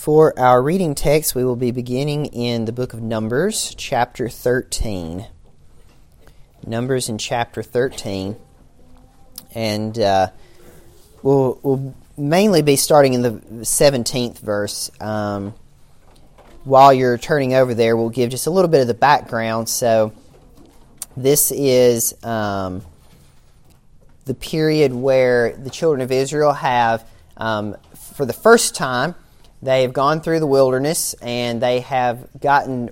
For our reading text, we will be beginning in the book of Numbers, chapter 13. Numbers in chapter 13. And uh, we'll, we'll mainly be starting in the 17th verse. Um, while you're turning over there, we'll give just a little bit of the background. So, this is um, the period where the children of Israel have, um, for the first time, they have gone through the wilderness and they have gotten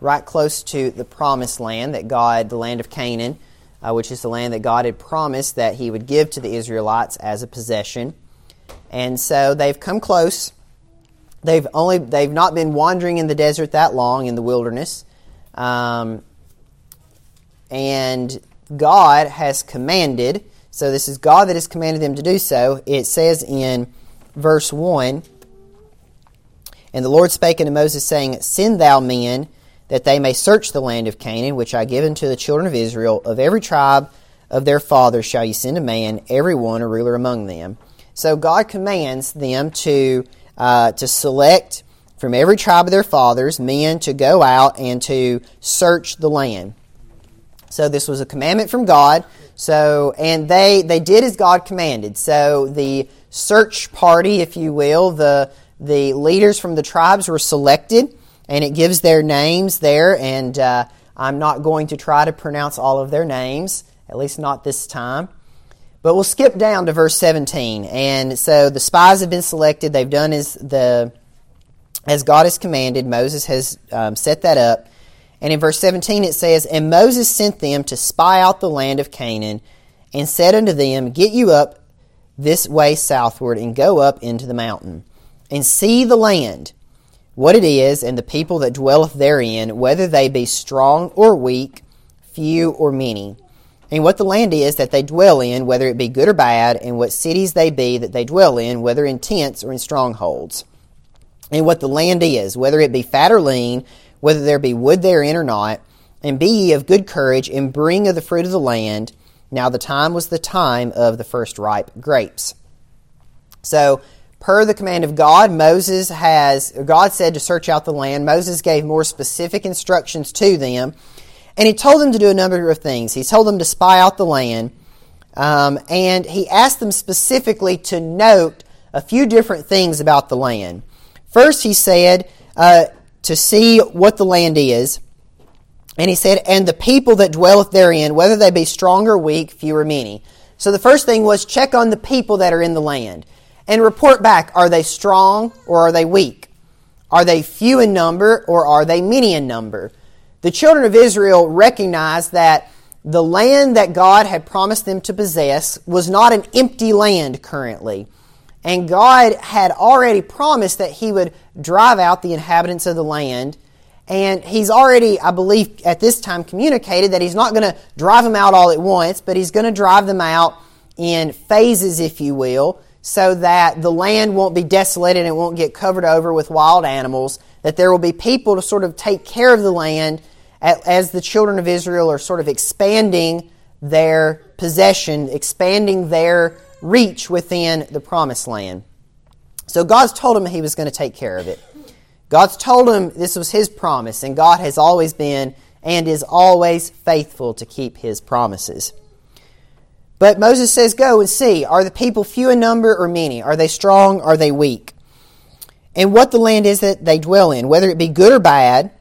right close to the promised land that God, the land of Canaan, uh, which is the land that God had promised that He would give to the Israelites as a possession. And so they've come close. They've only they've not been wandering in the desert that long in the wilderness, um, and God has commanded. So this is God that has commanded them to do so. It says in verse one. And the Lord spake unto Moses, saying, Send thou men, that they may search the land of Canaan, which I give unto the children of Israel. Of every tribe of their fathers shall ye send a man, every one a ruler among them. So God commands them to, uh, to select from every tribe of their fathers men to go out and to search the land. So this was a commandment from God. So and they they did as God commanded. So the search party, if you will, the the leaders from the tribes were selected, and it gives their names there. And uh, I'm not going to try to pronounce all of their names, at least not this time. But we'll skip down to verse 17. And so the spies have been selected. They've done as the as God has commanded. Moses has um, set that up. And in verse 17 it says, And Moses sent them to spy out the land of Canaan, and said unto them, Get you up this way southward, and go up into the mountain and see the land, what it is, and the people that dwelleth therein, whether they be strong or weak, few or many. And what the land is that they dwell in, whether it be good or bad, and what cities they be that they dwell in, whether in tents or in strongholds. And what the land is, whether it be fat or lean, whether there be wood therein or not. And be ye of good courage, and bring of the fruit of the land. Now the time was the time of the first ripe grapes. So, Per the command of God, Moses has, God said to search out the land. Moses gave more specific instructions to them. And he told them to do a number of things. He told them to spy out the land. Um, and he asked them specifically to note a few different things about the land. First, he said uh, to see what the land is. And he said, and the people that dwelleth therein, whether they be strong or weak, few or many. So the first thing was check on the people that are in the land and report back are they strong or are they weak? Are they few in number or are they many in number? The children of Israel recognized that the land that God had promised them to possess was not an empty land currently. And God had already promised that He would drive out the inhabitants of the land. And He's already, I believe, at this time communicated that He's not going to drive them out all at once, but He's going to drive them out in phases, if you will so that the land won't be desolated and it won't get covered over with wild animals, that there will be people to sort of take care of the land as the children of Israel are sort of expanding their possession, expanding their reach within the promised land. So God's told him he was going to take care of it. God's told him this was his promise, and God has always been and is always faithful to keep his promises. But Moses says, Go and see. Are the people few in number or many? Are they strong? Or are they weak? And what the land is that they dwell in, whether it be good or bad.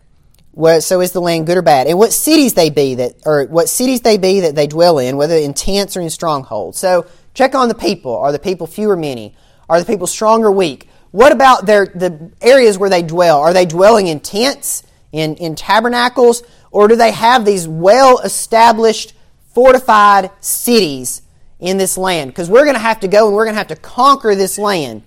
So is the land good or bad? And what cities they be that, or what cities they be that they dwell in, whether in tents or in strongholds. So check on the people. Are the people few or many? Are the people strong or weak? What about their the areas where they dwell? Are they dwelling in tents, in, in tabernacles, or do they have these well established fortified cities in this land because we're going to have to go and we're going to have to conquer this land.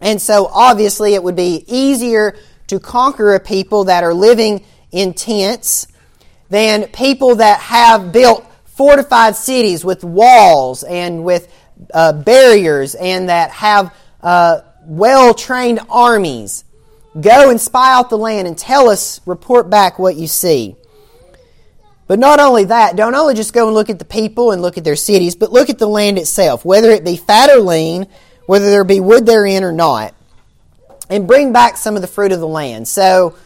And so, obviously, it would be easier to conquer a people that are living in tents than people that have built fortified cities with walls and with uh, barriers and that have uh, well trained armies. Go and spy out the land and tell us, report back what you see. But not only that, don't only just go and look at the people and look at their cities, but look at the land itself, whether it be fat or lean, whether there be wood therein or not. and bring back some of the fruit of the land. So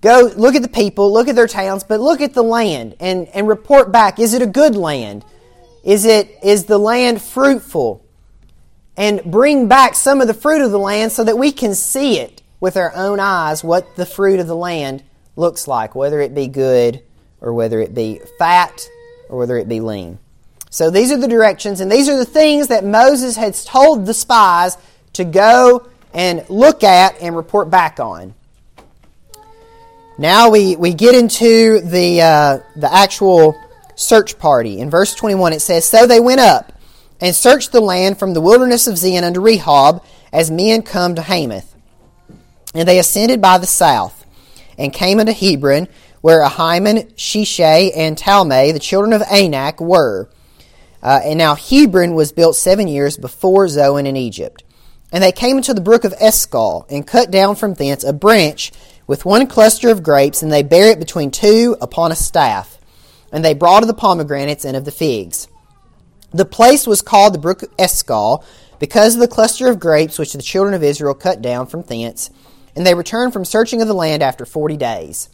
go look at the people, look at their towns, but look at the land and, and report back. Is it a good land? Is it is the land fruitful? And bring back some of the fruit of the land so that we can see it with our own eyes what the fruit of the land looks like, whether it be good or whether it be fat or whether it be lean. So these are the directions, and these are the things that Moses had told the spies to go and look at and report back on. Now we, we get into the, uh, the actual search party. In verse 21 it says, So they went up and searched the land from the wilderness of Zin unto Rehob, as men come to Hamath. And they ascended by the south, and came unto Hebron, where Ahiman, Sheshai, and Talmai, the children of Anak, were. Uh, and now Hebron was built seven years before Zoan in Egypt. And they came into the brook of Eshcol, and cut down from thence a branch with one cluster of grapes, and they bare it between two upon a staff. And they brought of the pomegranates and of the figs. The place was called the brook of Eshcol, because of the cluster of grapes which the children of Israel cut down from thence. And they returned from searching of the land after forty days.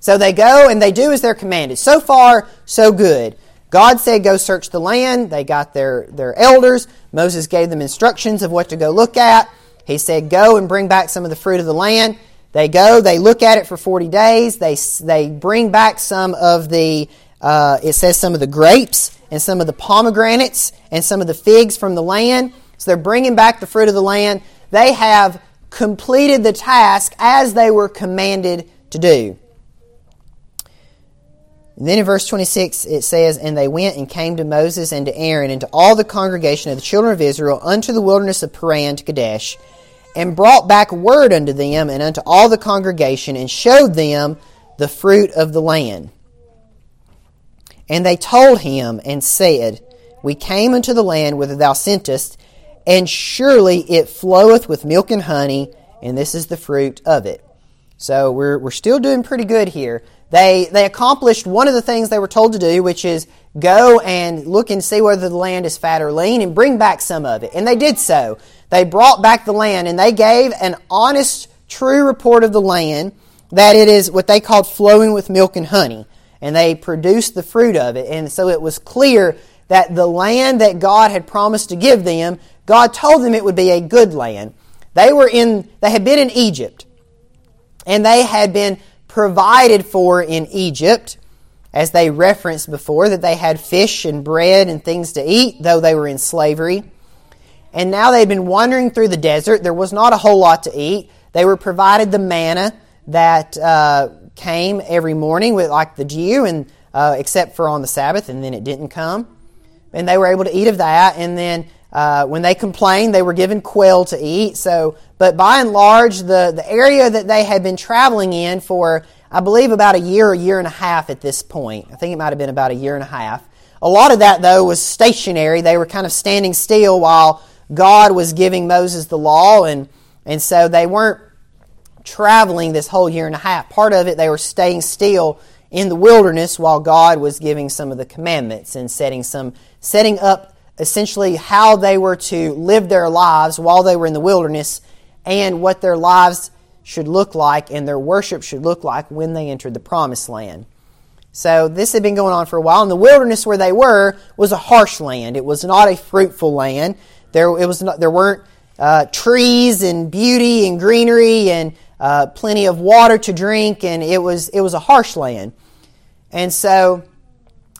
So they go and they do as they're commanded. So far, so good. God said, Go search the land. They got their, their elders. Moses gave them instructions of what to go look at. He said, Go and bring back some of the fruit of the land. They go, they look at it for 40 days. They, they bring back some of the, uh, it says some of the grapes and some of the pomegranates and some of the figs from the land. So they're bringing back the fruit of the land. They have completed the task as they were commanded to do. And then in verse 26 it says, And they went and came to Moses and to Aaron and to all the congregation of the children of Israel unto the wilderness of Paran to Kadesh, and brought back word unto them and unto all the congregation, and showed them the fruit of the land. And they told him and said, We came unto the land whither thou sentest, and surely it floweth with milk and honey, and this is the fruit of it. So we're, we're still doing pretty good here. They, they accomplished one of the things they were told to do, which is go and look and see whether the land is fat or lean and bring back some of it. And they did so. They brought back the land and they gave an honest, true report of the land that it is what they called flowing with milk and honey. And they produced the fruit of it. And so it was clear that the land that God had promised to give them, God told them it would be a good land. They were in, they had been in Egypt. And they had been provided for in Egypt, as they referenced before, that they had fish and bread and things to eat, though they were in slavery. And now they'd been wandering through the desert. There was not a whole lot to eat. They were provided the manna that uh, came every morning, with like the dew, and uh, except for on the Sabbath, and then it didn't come. And they were able to eat of that. And then uh, when they complained, they were given quail to eat. So, but by and large, the, the area that they had been traveling in for, I believe, about a year, a year and a half at this point. I think it might have been about a year and a half. A lot of that, though, was stationary. They were kind of standing still while God was giving Moses the law, and, and so they weren't traveling this whole year and a half. Part of it, they were staying still in the wilderness while God was giving some of the commandments and setting some setting up essentially how they were to live their lives while they were in the wilderness and what their lives should look like and their worship should look like when they entered the promised land. So this had been going on for a while, and the wilderness where they were was a harsh land. It was not a fruitful land. There, it was not, there weren't uh, trees and beauty and greenery and uh, plenty of water to drink, and it was it was a harsh land. And so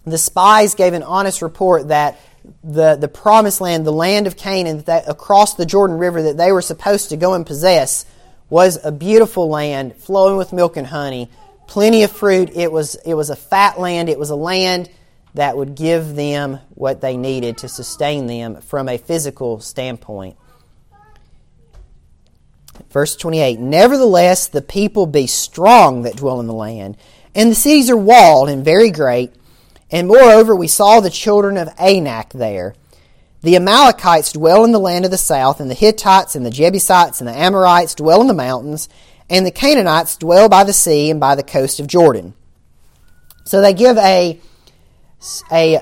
the spies gave an honest report that the, the promised land, the land of Canaan, that across the Jordan River that they were supposed to go and possess, was a beautiful land flowing with milk and honey, plenty of fruit. It was, it was a fat land. It was a land that would give them what they needed to sustain them from a physical standpoint. Verse 28 Nevertheless, the people be strong that dwell in the land, and the cities are walled and very great and moreover, we saw the children of Anak there. The Amalekites dwell in the land of the south, and the Hittites and the Jebusites and the Amorites dwell in the mountains, and the Canaanites dwell by the sea and by the coast of Jordan. So they give a, a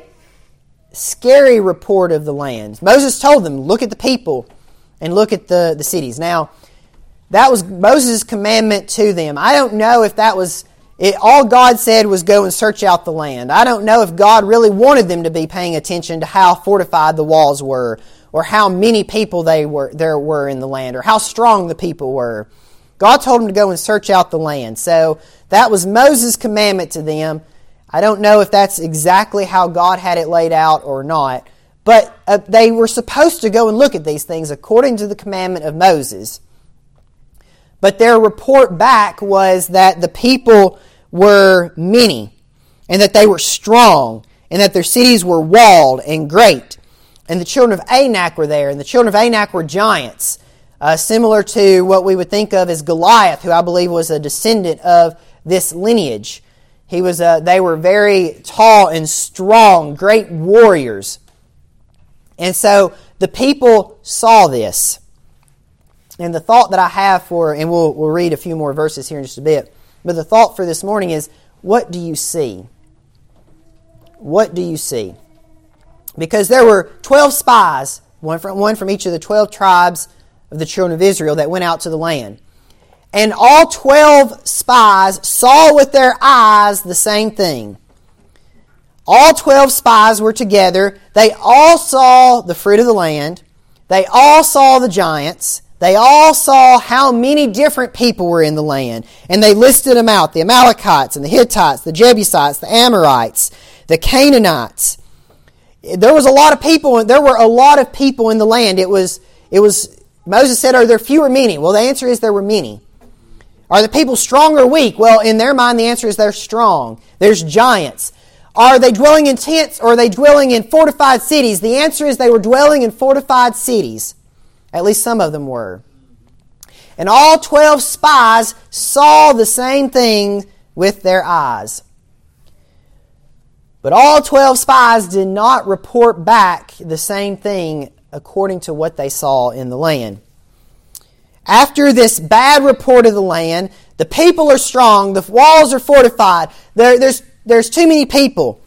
scary report of the land. Moses told them, look at the people and look at the, the cities. Now, that was Moses' commandment to them. I don't know if that was it, all God said was go and search out the land. I don't know if God really wanted them to be paying attention to how fortified the walls were, or how many people they were, there were in the land, or how strong the people were. God told them to go and search out the land. So that was Moses' commandment to them. I don't know if that's exactly how God had it laid out or not, but uh, they were supposed to go and look at these things according to the commandment of Moses. But their report back was that the people were many, and that they were strong, and that their cities were walled and great. And the children of Anak were there, and the children of Anak were giants, uh, similar to what we would think of as Goliath, who I believe was a descendant of this lineage. He was, uh, they were very tall and strong, great warriors. And so the people saw this. And the thought that I have for, and we'll, we'll read a few more verses here in just a bit, but the thought for this morning is what do you see? What do you see? Because there were 12 spies, one from, one from each of the 12 tribes of the children of Israel, that went out to the land. And all 12 spies saw with their eyes the same thing. All 12 spies were together. They all saw the fruit of the land. They all saw the giants. They all saw how many different people were in the land, and they listed them out the Amalekites, and the Hittites, the Jebusites, the Amorites, the Canaanites. There was a lot of people, there were a lot of people in the land. It was, it was, Moses said, Are there few or many? Well, the answer is there were many. Are the people strong or weak? Well, in their mind, the answer is they're strong. There's giants. Are they dwelling in tents or are they dwelling in fortified cities? The answer is they were dwelling in fortified cities. At least some of them were. And all 12 spies saw the same thing with their eyes. But all 12 spies did not report back the same thing according to what they saw in the land. After this bad report of the land, the people are strong, the walls are fortified, there, there's, there's too many people.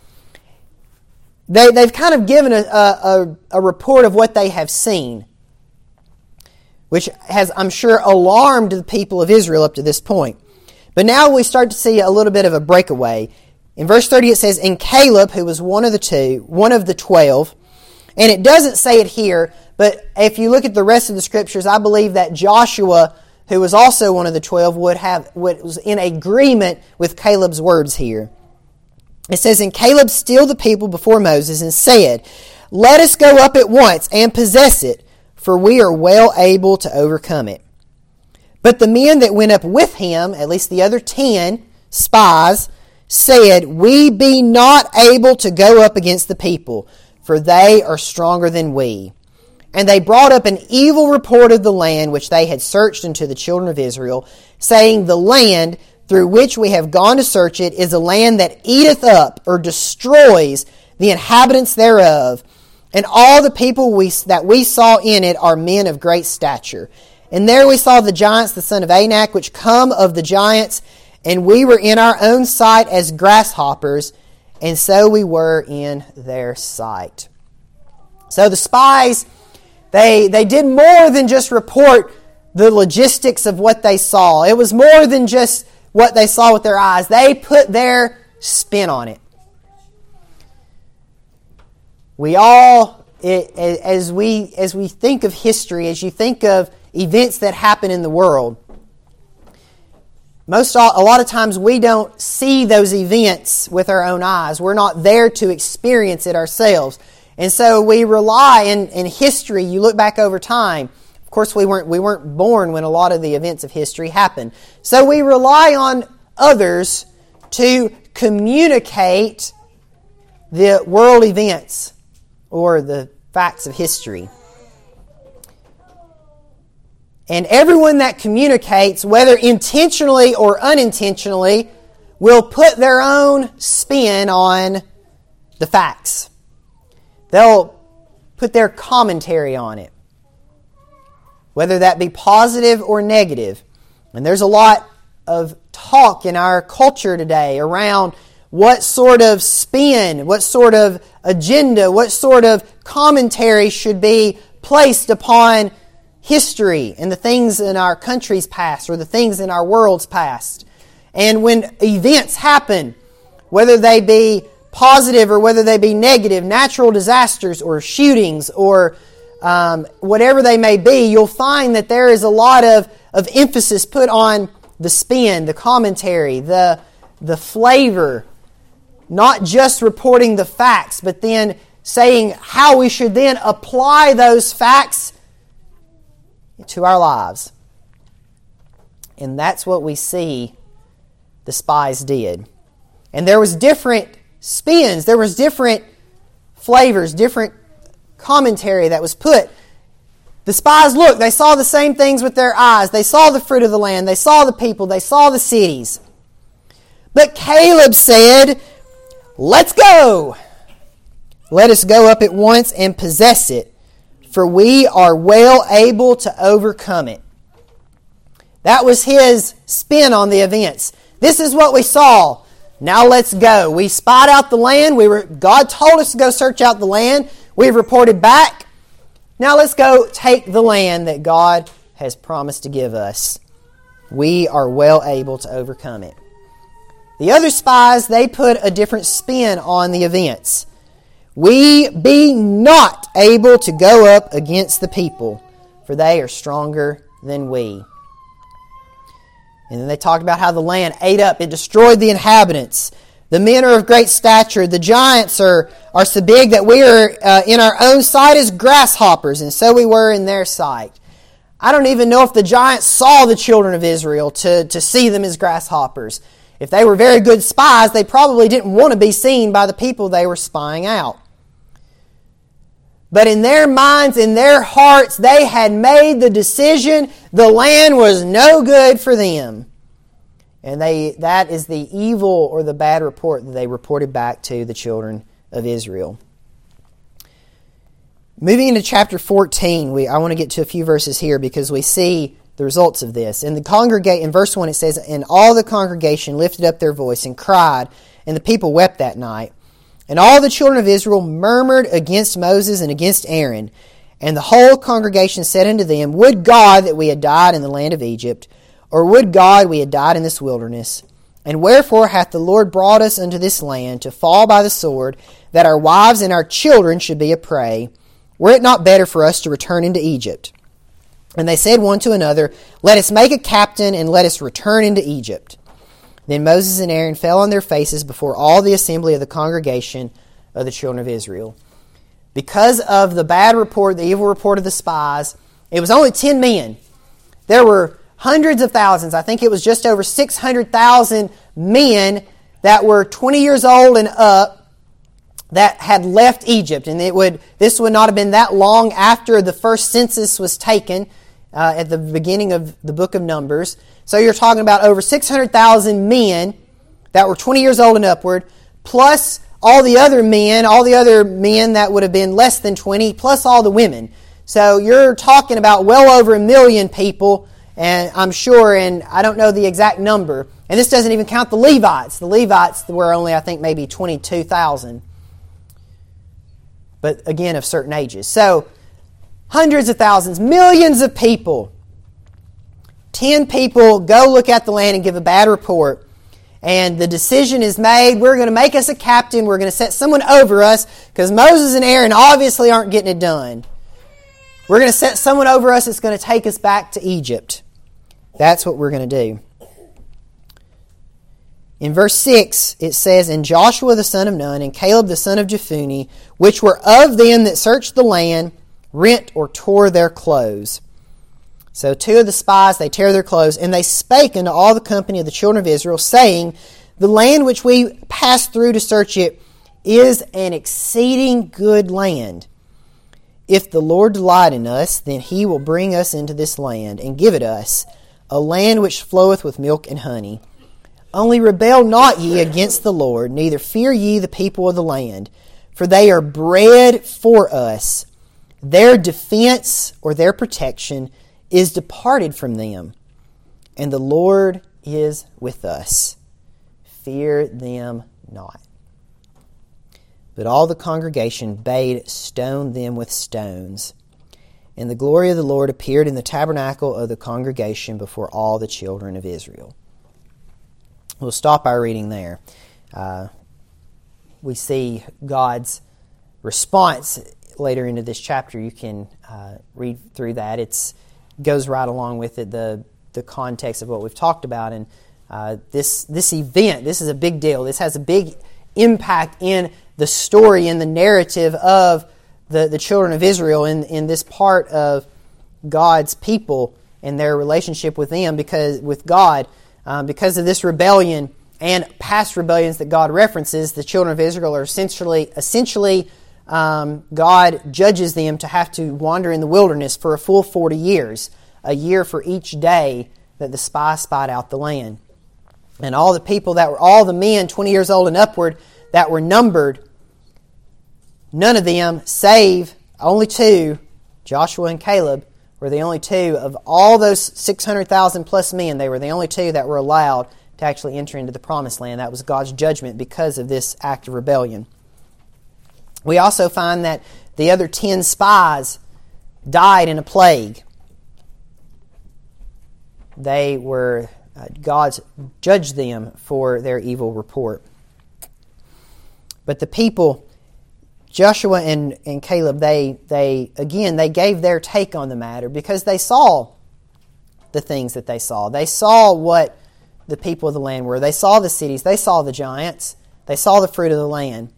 They, they've kind of given a, a, a report of what they have seen which has, I'm sure, alarmed the people of Israel up to this point. But now we start to see a little bit of a breakaway. In verse 30 it says, And Caleb, who was one of the two, one of the twelve, and it doesn't say it here, but if you look at the rest of the scriptures, I believe that Joshua, who was also one of the twelve, would have would, was in agreement with Caleb's words here. It says, And Caleb stilled the people before Moses and said, Let us go up at once and possess it for we are well able to overcome it. But the men that went up with him, at least the other ten spies, said, We be not able to go up against the people, for they are stronger than we. And they brought up an evil report of the land which they had searched unto the children of Israel, saying, The land through which we have gone to search it is a land that eateth up or destroys the inhabitants thereof and all the people we, that we saw in it are men of great stature. And there we saw the giants, the son of Anak, which come of the giants, and we were in our own sight as grasshoppers, and so we were in their sight. So the spies, they, they did more than just report the logistics of what they saw. It was more than just what they saw with their eyes. They put their spin on it. We all, as we, as we think of history, as you think of events that happen in the world, most a lot of times we don't see those events with our own eyes. We're not there to experience it ourselves. And so we rely in, in history, you look back over time. Of course, we weren't, we weren't born when a lot of the events of history happened. So we rely on others to communicate the world events or the facts of history. And everyone that communicates, whether intentionally or unintentionally, will put their own spin on the facts. They'll put their commentary on it, whether that be positive or negative. And there's a lot of talk in our culture today around what sort of spin, what sort of agenda, what sort of commentary should be placed upon history and the things in our country's past or the things in our world's past. And when events happen, whether they be positive or whether they be negative, natural disasters or shootings or um, whatever they may be, you'll find that there is a lot of, of emphasis put on the spin, the commentary, the, the flavor, not just reporting the facts, but then saying how we should then apply those facts to our lives. And that's what we see the spies did. And there was different spins, there was different flavors, different commentary that was put. The spies looked, they saw the same things with their eyes. They saw the fruit of the land, they saw the people, they saw the cities. But Caleb said, Let's go. Let us go up at once and possess it, for we are well able to overcome it. That was his spin on the events. This is what we saw. Now let's go. We spied out the land. We were, God told us to go search out the land. We've reported back. Now let's go take the land that God has promised to give us. We are well able to overcome it. The other spies, they put a different spin on the events. We be not able to go up against the people, for they are stronger than we. And then they talked about how the land ate up, it destroyed the inhabitants. The men are of great stature. The giants are, are so big that we are uh, in our own sight as grasshoppers, and so we were in their sight. I don't even know if the giants saw the children of Israel to, to see them as grasshoppers. If they were very good spies, they probably didn't want to be seen by the people they were spying out. But in their minds, in their hearts, they had made the decision the land was no good for them. And they, that is the evil or the bad report that they reported back to the children of Israel. Moving into chapter 14, we, I want to get to a few verses here because we see the results of this. In the congregate, in verse 1, it says, And all the congregation lifted up their voice and cried, and the people wept that night. And all the children of Israel murmured against Moses and against Aaron. And the whole congregation said unto them, Would God that we had died in the land of Egypt, or would God we had died in this wilderness? And wherefore hath the Lord brought us unto this land to fall by the sword, that our wives and our children should be a prey? Were it not better for us to return into Egypt? And they said one to another, Let us make a captain, and let us return into Egypt. Then Moses and Aaron fell on their faces before all the assembly of the congregation of the children of Israel. Because of the bad report, the evil report of the spies, it was only 10 men. There were hundreds of thousands. I think it was just over 600,000 men that were 20 years old and up that had left Egypt. And it would, this would not have been that long after the first census was taken uh, at the beginning of the book of Numbers. So you're talking about over 600,000 men that were 20 years old and upward, plus all the other men, all the other men that would have been less than 20, plus all the women. So you're talking about well over a million people, and I'm sure, and I don't know the exact number. And this doesn't even count the Levites. The Levites were only, I think, maybe 22,000. But again, of certain ages. So hundreds of thousands, millions of people. Ten people go look at the land and give a bad report. And the decision is made we're going to make us a captain, we're going to set someone over us, because Moses and Aaron obviously aren't getting it done. We're going to set someone over us that's going to take us back to Egypt. That's what we're going to do. In verse 6, it says, And Joshua the son of Nun, and Caleb the son of Jephunneh, which were of them that searched the land, rent or tore their clothes. So two of the spies, they tear their clothes, and they spake unto all the company of the children of Israel, saying, The land which we passed through to search it is an exceeding good land. If the Lord delight in us, then he will bring us into this land, and give it us, a land which floweth with milk and honey. Only rebel not ye against the Lord, neither fear ye the people of the land, for they are bread for us their defense or their protection is departed from them, and the Lord is with us. Fear them not. But all the congregation bade stone them with stones. And the glory of the Lord appeared in the tabernacle of the congregation before all the children of Israel. We'll stop our reading there. Uh, we see God's response later into this chapter. You can uh, read through that. It goes right along with it, the, the context of what we've talked about. And uh, this, this event, this is a big deal. This has a big impact in the story, in the narrative of the, the children of Israel, in, in this part of God's people and their relationship with them, because with God, um, because of this rebellion and past rebellions that God references, the children of Israel are essentially, essentially um, God judges them to have to wander in the wilderness for a full 40 years, a year for each day that the spy spied out the land. And all the people that were, all the men 20 years old and upward that were numbered, none of them, save only two, Joshua and Caleb, were the only two of all those 600,000 plus men, they were the only two that were allowed to actually enter into the promised land. That was God's judgment because of this act of rebellion. We also find that the other 10 spies died in a plague. They were, uh, God judged them for their evil report. But the people, Joshua and, and Caleb, they, they, again, they gave their take on the matter because they saw the things that they saw. They saw what the people of the land were. They saw the cities, they saw the giants, they saw the fruit of the land,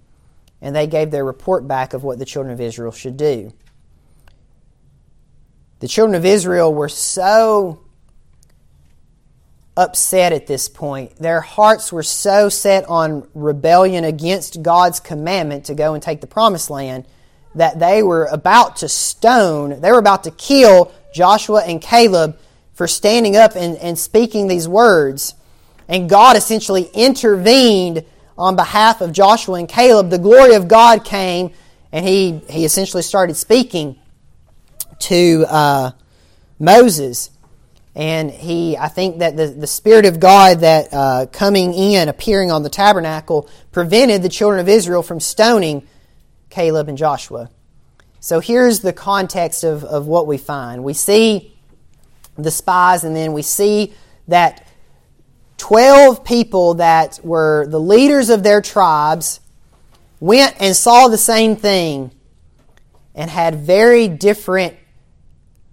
and they gave their report back of what the children of Israel should do. The children of Israel were so upset at this point. Their hearts were so set on rebellion against God's commandment to go and take the promised land that they were about to stone, they were about to kill Joshua and Caleb for standing up and, and speaking these words. And God essentially intervened on behalf of Joshua and Caleb. The glory of God came, and he, he essentially started speaking to uh, Moses. And he, I think that the, the Spirit of God that uh, coming in, appearing on the tabernacle, prevented the children of Israel from stoning Caleb and Joshua. So here's the context of, of what we find. We see the spies, and then we see that 12 people that were the leaders of their tribes went and saw the same thing and had very different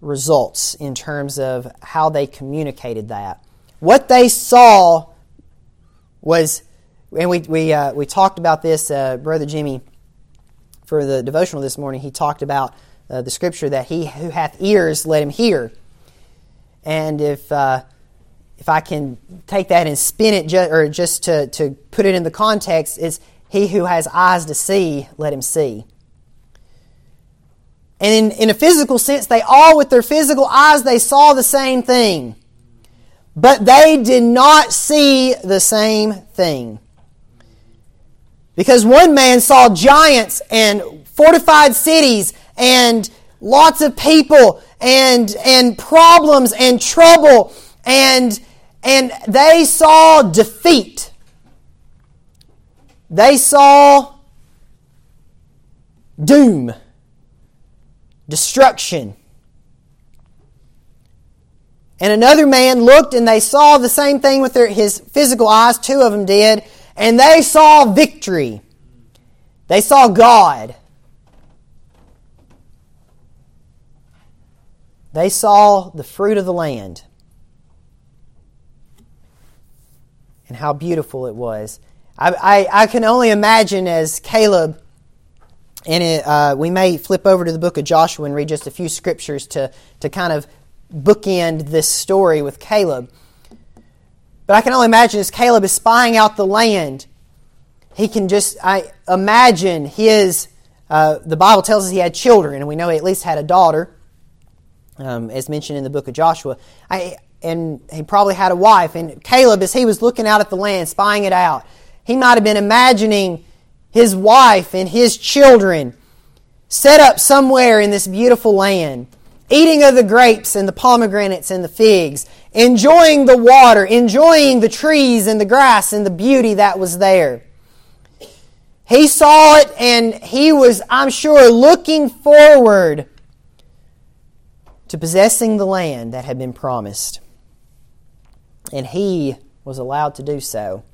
results in terms of how they communicated that. What they saw was, and we, we, uh, we talked about this, uh, Brother Jimmy, for the devotional this morning, he talked about uh, the scripture that he who hath ears, let him hear. And if uh, if I can take that and spin it, ju- or just to, to put it in the context, is he who has eyes to see, let him see. And in, in a physical sense, they all, with their physical eyes, they saw the same thing. But they did not see the same thing. Because one man saw giants and fortified cities and lots of people and, and problems and trouble and and they saw defeat. They saw doom, destruction. And another man looked and they saw the same thing with their, his physical eyes, two of them did, and they saw victory. They saw God. They saw the fruit of the land. And how beautiful it was. I, I, I can only imagine as Caleb, and it, uh, we may flip over to the book of Joshua and read just a few scriptures to, to kind of bookend this story with Caleb. But I can only imagine as Caleb is spying out the land, he can just I imagine his. Uh, the Bible tells us he had children, and we know he at least had a daughter, um, as mentioned in the book of Joshua. I and he probably had a wife. And Caleb, as he was looking out at the land, spying it out, he might have been imagining his wife and his children set up somewhere in this beautiful land, eating of the grapes and the pomegranates and the figs, enjoying the water, enjoying the trees and the grass and the beauty that was there. He saw it and he was, I'm sure, looking forward to possessing the land that had been promised. And he was allowed to do so.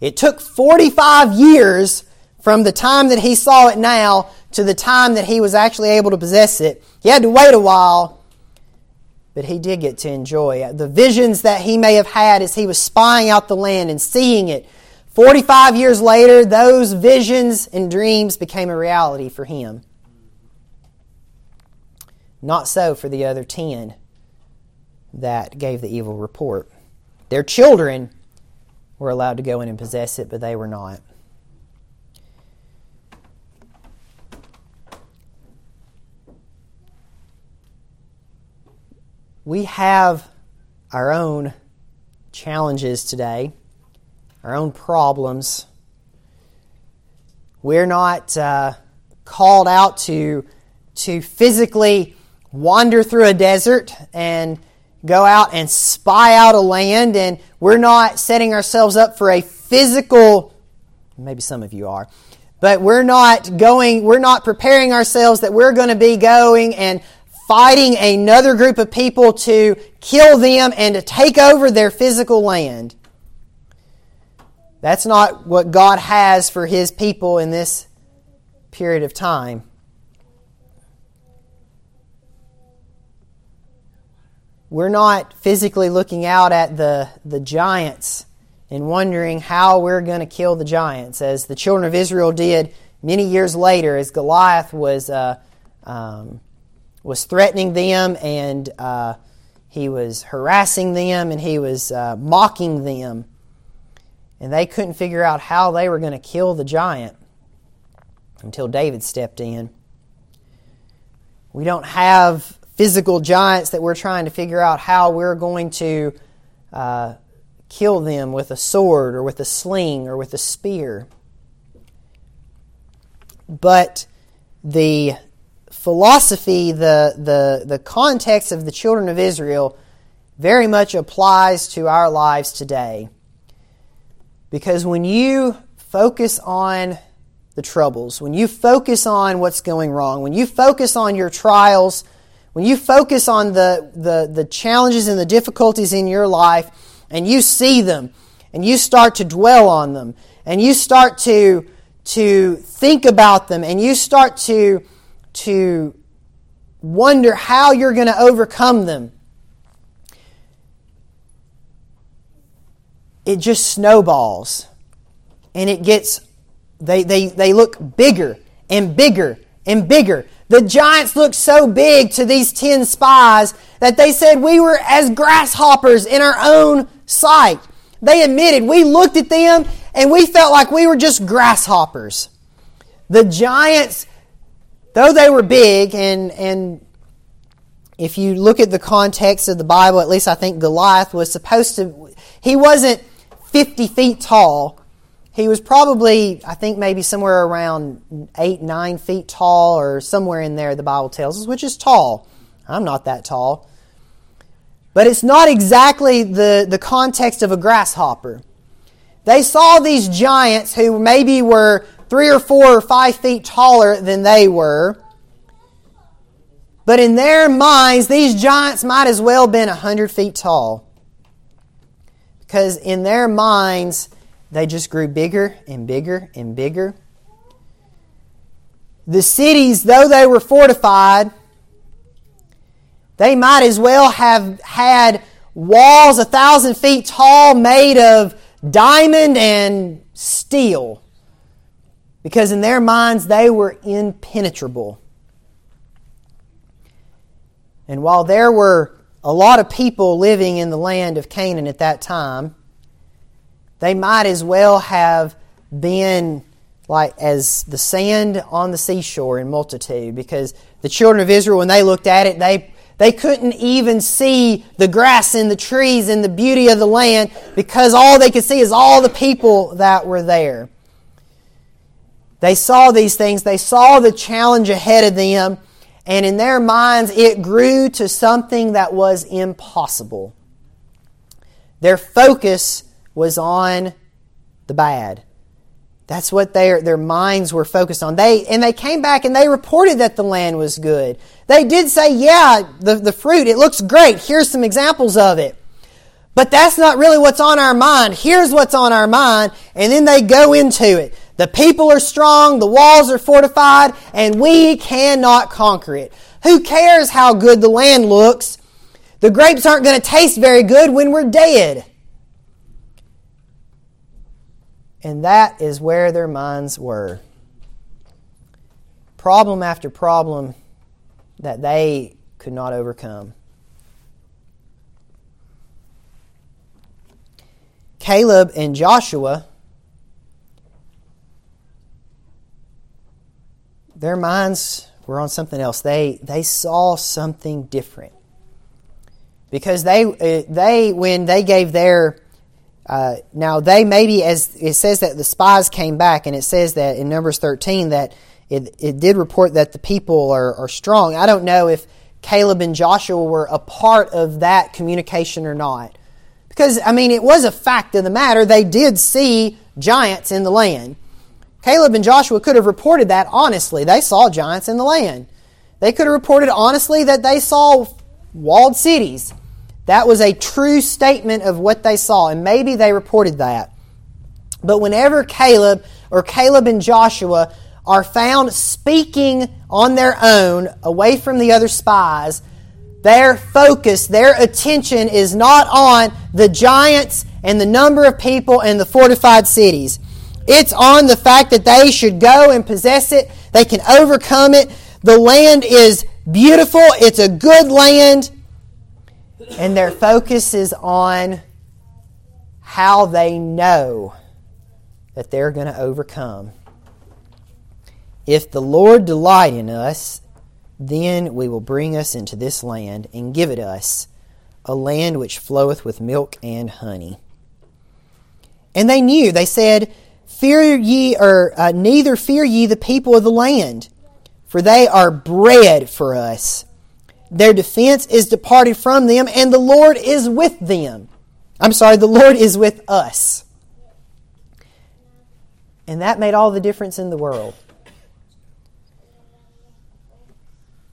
It took 45 years from the time that he saw it now to the time that he was actually able to possess it. He had to wait a while, but he did get to enjoy the visions that he may have had as he was spying out the land and seeing it. 45 years later, those visions and dreams became a reality for him. Not so for the other 10 that gave the evil report. Their children were allowed to go in and possess it, but they were not. We have our own challenges today, our own problems. We're not uh, called out to, to physically wander through a desert and go out and spy out a land, and we're not setting ourselves up for a physical, maybe some of you are, but we're not going, we're not preparing ourselves that we're going to be going and fighting another group of people to kill them and to take over their physical land. That's not what God has for His people in this period of time. We're not physically looking out at the, the giants and wondering how we're going to kill the giants, as the children of Israel did many years later, as Goliath was, uh, um, was threatening them and uh, he was harassing them and he was uh, mocking them. And they couldn't figure out how they were going to kill the giant until David stepped in. We don't have physical giants that we're trying to figure out how we're going to uh, kill them with a sword or with a sling or with a spear. But the philosophy, the, the, the context of the children of Israel very much applies to our lives today. Because when you focus on the troubles, when you focus on what's going wrong, when you focus on your trials, when you focus on the, the, the challenges and the difficulties in your life and you see them and you start to dwell on them and you start to, to think about them and you start to, to wonder how you're going to overcome them, it just snowballs. And it gets they, they, they look bigger and bigger and bigger the giants looked so big to these ten spies that they said we were as grasshoppers in our own sight. They admitted we looked at them and we felt like we were just grasshoppers. The giants, though they were big, and, and if you look at the context of the Bible, at least I think Goliath was supposed to, he wasn't 50 feet tall, he was probably, I think, maybe somewhere around eight, nine feet tall, or somewhere in there, the Bible tells us, which is tall. I'm not that tall. But it's not exactly the, the context of a grasshopper. They saw these giants who maybe were three or four or five feet taller than they were. But in their minds, these giants might as well have been a hundred feet tall. Because in their minds, they just grew bigger and bigger and bigger. The cities, though they were fortified, they might as well have had walls a thousand feet tall made of diamond and steel. Because in their minds, they were impenetrable. And while there were a lot of people living in the land of Canaan at that time, they might as well have been like as the sand on the seashore in multitude because the children of Israel, when they looked at it, they, they couldn't even see the grass and the trees and the beauty of the land because all they could see is all the people that were there. They saw these things, they saw the challenge ahead of them, and in their minds it grew to something that was impossible. Their focus was on the bad. That's what their, their minds were focused on. They, and they came back and they reported that the land was good. They did say, yeah, the, the fruit, it looks great. Here's some examples of it. But that's not really what's on our mind. Here's what's on our mind. And then they go into it. The people are strong, the walls are fortified, and we cannot conquer it. Who cares how good the land looks? The grapes aren't going to taste very good when we're dead. And that is where their minds were. Problem after problem that they could not overcome. Caleb and Joshua, their minds were on something else. They, they saw something different. Because they, uh, they when they gave their uh, now they maybe as it says that the spies came back, and it says that in Numbers 13 that it, it did report that the people are, are strong. I don't know if Caleb and Joshua were a part of that communication or not. Because, I mean, it was a fact of the matter. They did see giants in the land. Caleb and Joshua could have reported that honestly. They saw giants in the land. They could have reported honestly that they saw walled cities. That was a true statement of what they saw, and maybe they reported that. But whenever Caleb or Caleb and Joshua are found speaking on their own away from the other spies, their focus, their attention is not on the giants and the number of people and the fortified cities. It's on the fact that they should go and possess it. They can overcome it. The land is beautiful. It's a good land and their focus is on how they know that they're going to overcome. If the Lord delight in us, then we will bring us into this land and give it us, a land which floweth with milk and honey. And they knew, they said, Fear ye, or uh, neither fear ye the people of the land, for they are bread for us. Their defense is departed from them, and the Lord is with them. I'm sorry, the Lord is with us. And that made all the difference in the world.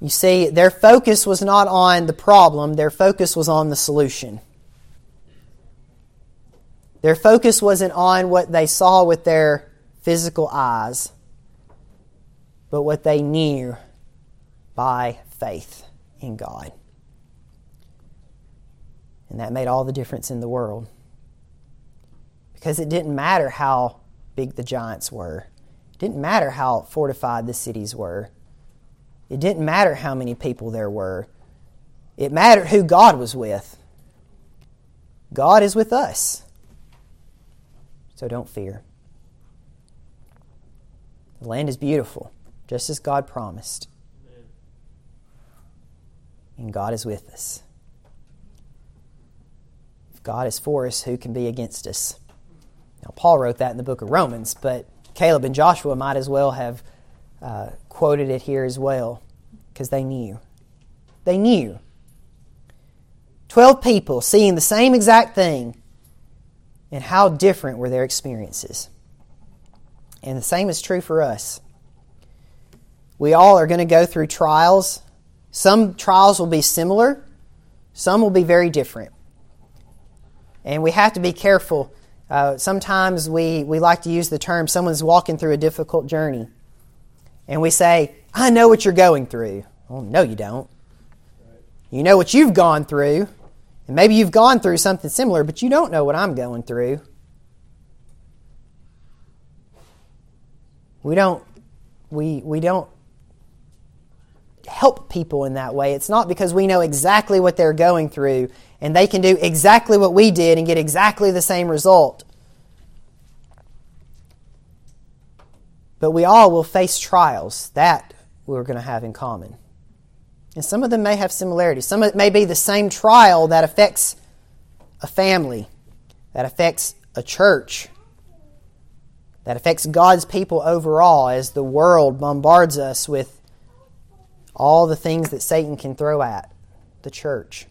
You see, their focus was not on the problem, their focus was on the solution. Their focus wasn't on what they saw with their physical eyes, but what they knew by faith in God. And that made all the difference in the world. Because it didn't matter how big the giants were, it didn't matter how fortified the cities were, it didn't matter how many people there were. It mattered who God was with. God is with us. So don't fear. The land is beautiful, just as God promised and God is with us. If God is for us, who can be against us? Now, Paul wrote that in the book of Romans, but Caleb and Joshua might as well have uh, quoted it here as well because they knew. They knew. Twelve people seeing the same exact thing, and how different were their experiences. And the same is true for us. We all are going to go through trials some trials will be similar, some will be very different. And we have to be careful. Uh, sometimes we, we like to use the term someone's walking through a difficult journey. And we say, I know what you're going through. Well, no, you don't. You know what you've gone through. And maybe you've gone through something similar, but you don't know what I'm going through. We don't we we don't help people in that way. It's not because we know exactly what they're going through and they can do exactly what we did and get exactly the same result. But we all will face trials. That we're going to have in common. And some of them may have similarities. Some of it may be the same trial that affects a family, that affects a church, that affects God's people overall as the world bombards us with all the things that Satan can throw at the church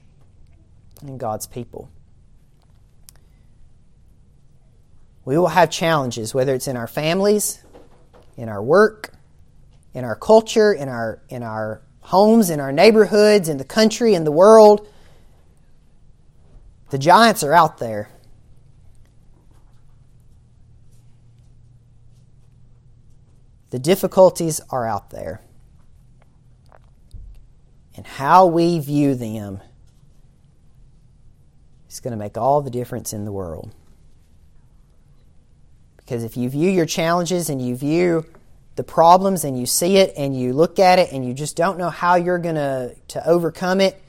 and God's people. We will have challenges, whether it's in our families, in our work, in our culture, in our, in our homes, in our neighborhoods, in the country, in the world. The giants are out there. The difficulties are out there. And how we view them is going to make all the difference in the world. Because if you view your challenges and you view the problems and you see it and you look at it and you just don't know how you're going to to overcome it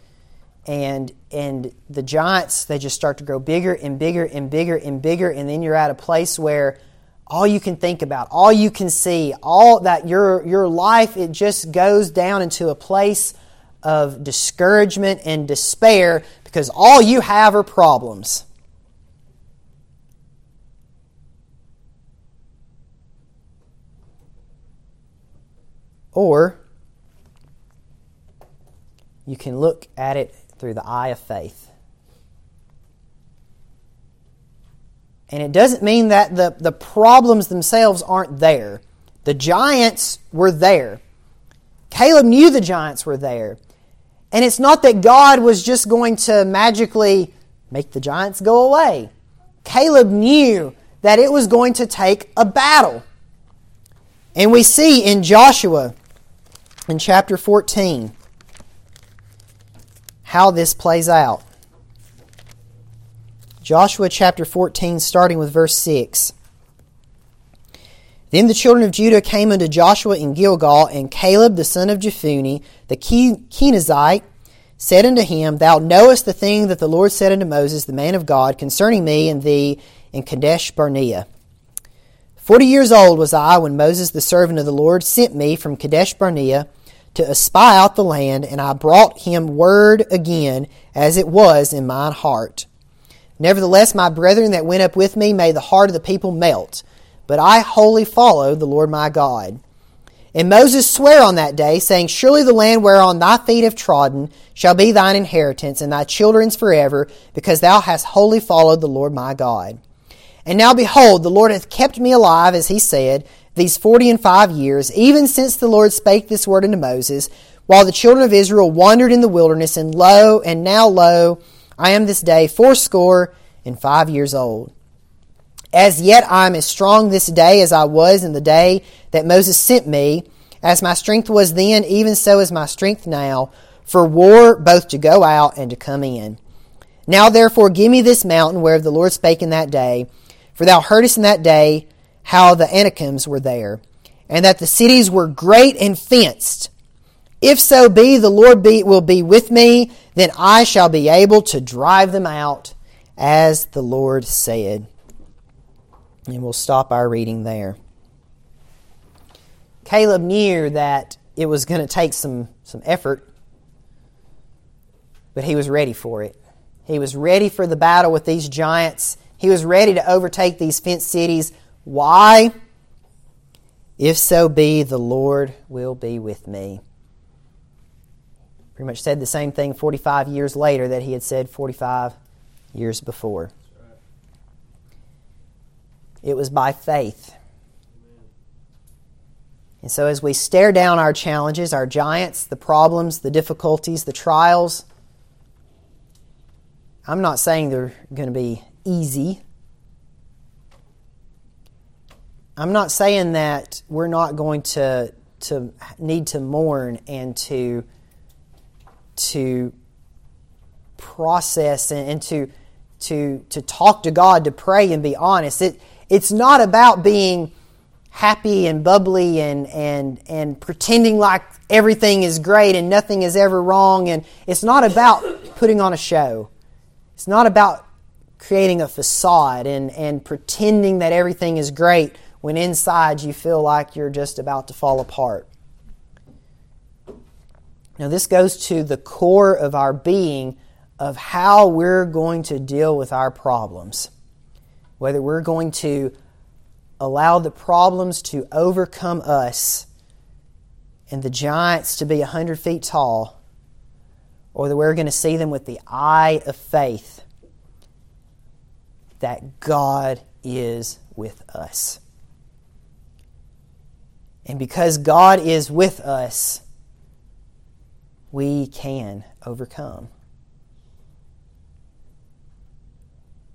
and and the giants they just start to grow bigger and bigger and bigger and bigger and then you're at a place where all you can think about, all you can see, all that your your life it just goes down into a place of discouragement and despair because all you have are problems. Or you can look at it through the eye of faith. And it doesn't mean that the, the problems themselves aren't there. The giants were there. Caleb knew the giants were there. And it's not that God was just going to magically make the giants go away. Caleb knew that it was going to take a battle. And we see in Joshua in chapter 14 how this plays out. Joshua chapter 14, starting with verse 6. Then the children of Judah came unto Joshua in Gilgal, and Caleb the son of Jephunneh, the Kenizzite, said unto him, Thou knowest the thing that the Lord said unto Moses, the man of God, concerning me and thee in Kadesh Barnea. Forty years old was I when Moses the servant of the Lord sent me from Kadesh Barnea to espy out the land, and I brought him word again, as it was in mine heart. Nevertheless, my brethren that went up with me made the heart of the people melt. But I wholly followed the Lord my God. And Moses sware on that day, saying, Surely the land whereon thy feet have trodden shall be thine inheritance, and thy children's forever, because thou hast wholly followed the Lord my God. And now behold, the Lord hath kept me alive, as he said, these forty and five years, even since the Lord spake this word unto Moses, while the children of Israel wandered in the wilderness, and lo, and now lo, I am this day fourscore and five years old. As yet I am as strong this day as I was in the day that Moses sent me. As my strength was then, even so is my strength now, for war both to go out and to come in. Now therefore give me this mountain whereof the Lord spake in that day, for thou heardest in that day how the Anakims were there, and that the cities were great and fenced. If so be the Lord be, will be with me, then I shall be able to drive them out as the Lord said. And we'll stop our reading there. Caleb knew that it was going to take some, some effort, but he was ready for it. He was ready for the battle with these giants. He was ready to overtake these fenced cities. Why? If so be, the Lord will be with me pretty much said the same thing 45 years later that he had said 45 years before. It was by faith. And so, as we stare down our challenges, our giants, the problems, the difficulties, the trials, I'm not saying they're going to be easy. I'm not saying that we're not going to, to need to mourn and to to process and, and to to to talk to God, to pray and be honest. It it's not about being happy and bubbly and and and pretending like everything is great and nothing is ever wrong and it's not about putting on a show. It's not about creating a facade and, and pretending that everything is great when inside you feel like you're just about to fall apart. Now, this goes to the core of our being of how we're going to deal with our problems. Whether we're going to allow the problems to overcome us and the giants to be 100 feet tall, or that we're going to see them with the eye of faith. that God is with us. And because God is with us, we can overcome.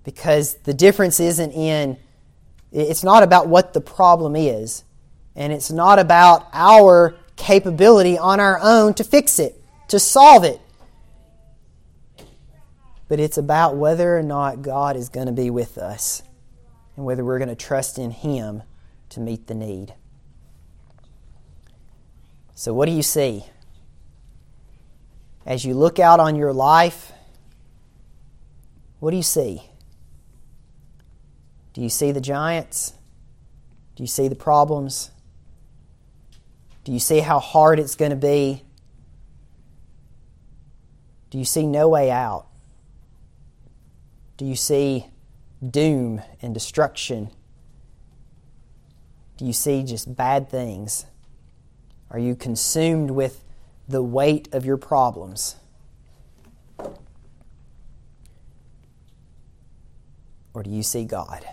Because the difference isn't in, it's not about what the problem is, and it's not about our capability on our own to fix it, to solve it. But it's about whether or not God is going to be with us and whether we're going to trust in Him to meet the need. So, what do you see? As you look out on your life, what do you see? Do you see the giants? Do you see the problems? Do you see how hard it's going to be? Do you see no way out? Do you see doom and destruction? Do you see just bad things? Are you consumed with the weight of your problems? Or do you see God?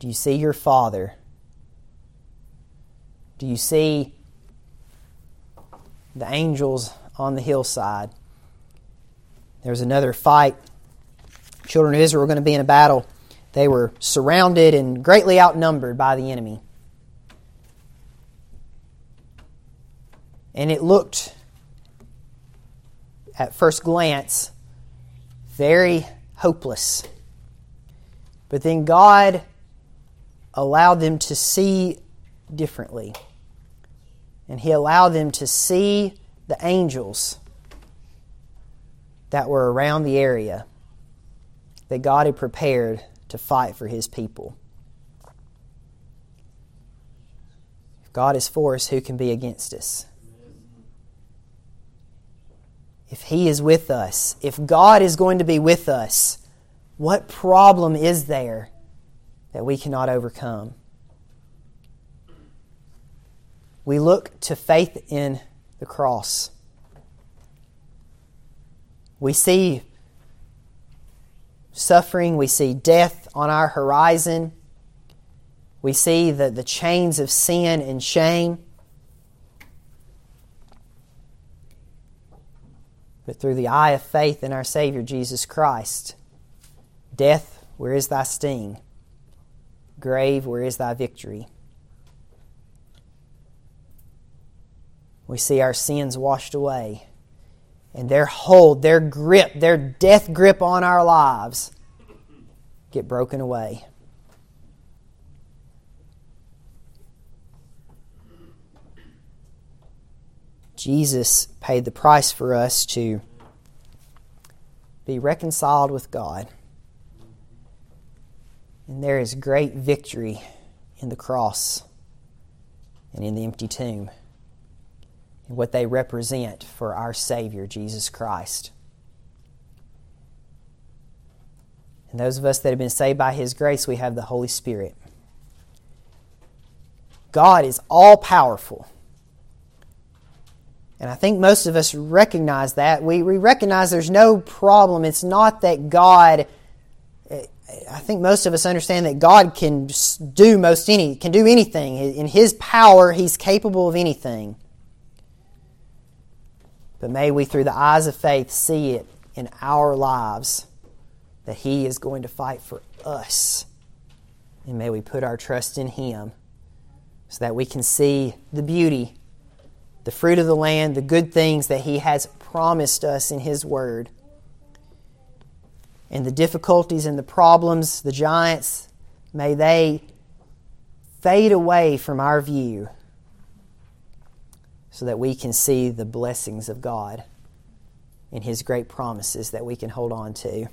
Do you see your Father? Do you see the angels on the hillside? There was another fight. Children of Israel were going to be in a battle. They were surrounded and greatly outnumbered by the enemy. And it looked, at first glance, very hopeless. But then God allowed them to see differently. And He allowed them to see the angels that were around the area that God had prepared to fight for His people. If God is for us, who can be against us? If He is with us, if God is going to be with us, what problem is there that we cannot overcome? We look to faith in the cross. We see suffering, we see death on our horizon. We see the, the chains of sin and shame. But through the eye of faith in our Savior Jesus Christ, death, where is thy sting? Grave, where is thy victory? We see our sins washed away and their hold, their grip, their death grip on our lives get broken away. Jesus paid the price for us to be reconciled with God. And there is great victory in the cross and in the empty tomb and what they represent for our Savior, Jesus Christ. And those of us that have been saved by His grace, we have the Holy Spirit. God is all powerful. And I think most of us recognize that. We, we recognize there's no problem. It's not that God, I think most of us understand that God can do most any, can do anything. In His power, He's capable of anything. But may we, through the eyes of faith, see it in our lives that He is going to fight for us. And may we put our trust in Him so that we can see the beauty, the fruit of the land, the good things that He has promised us in His Word. And the difficulties and the problems, the giants, may they fade away from our view so that we can see the blessings of God and His great promises that we can hold on to.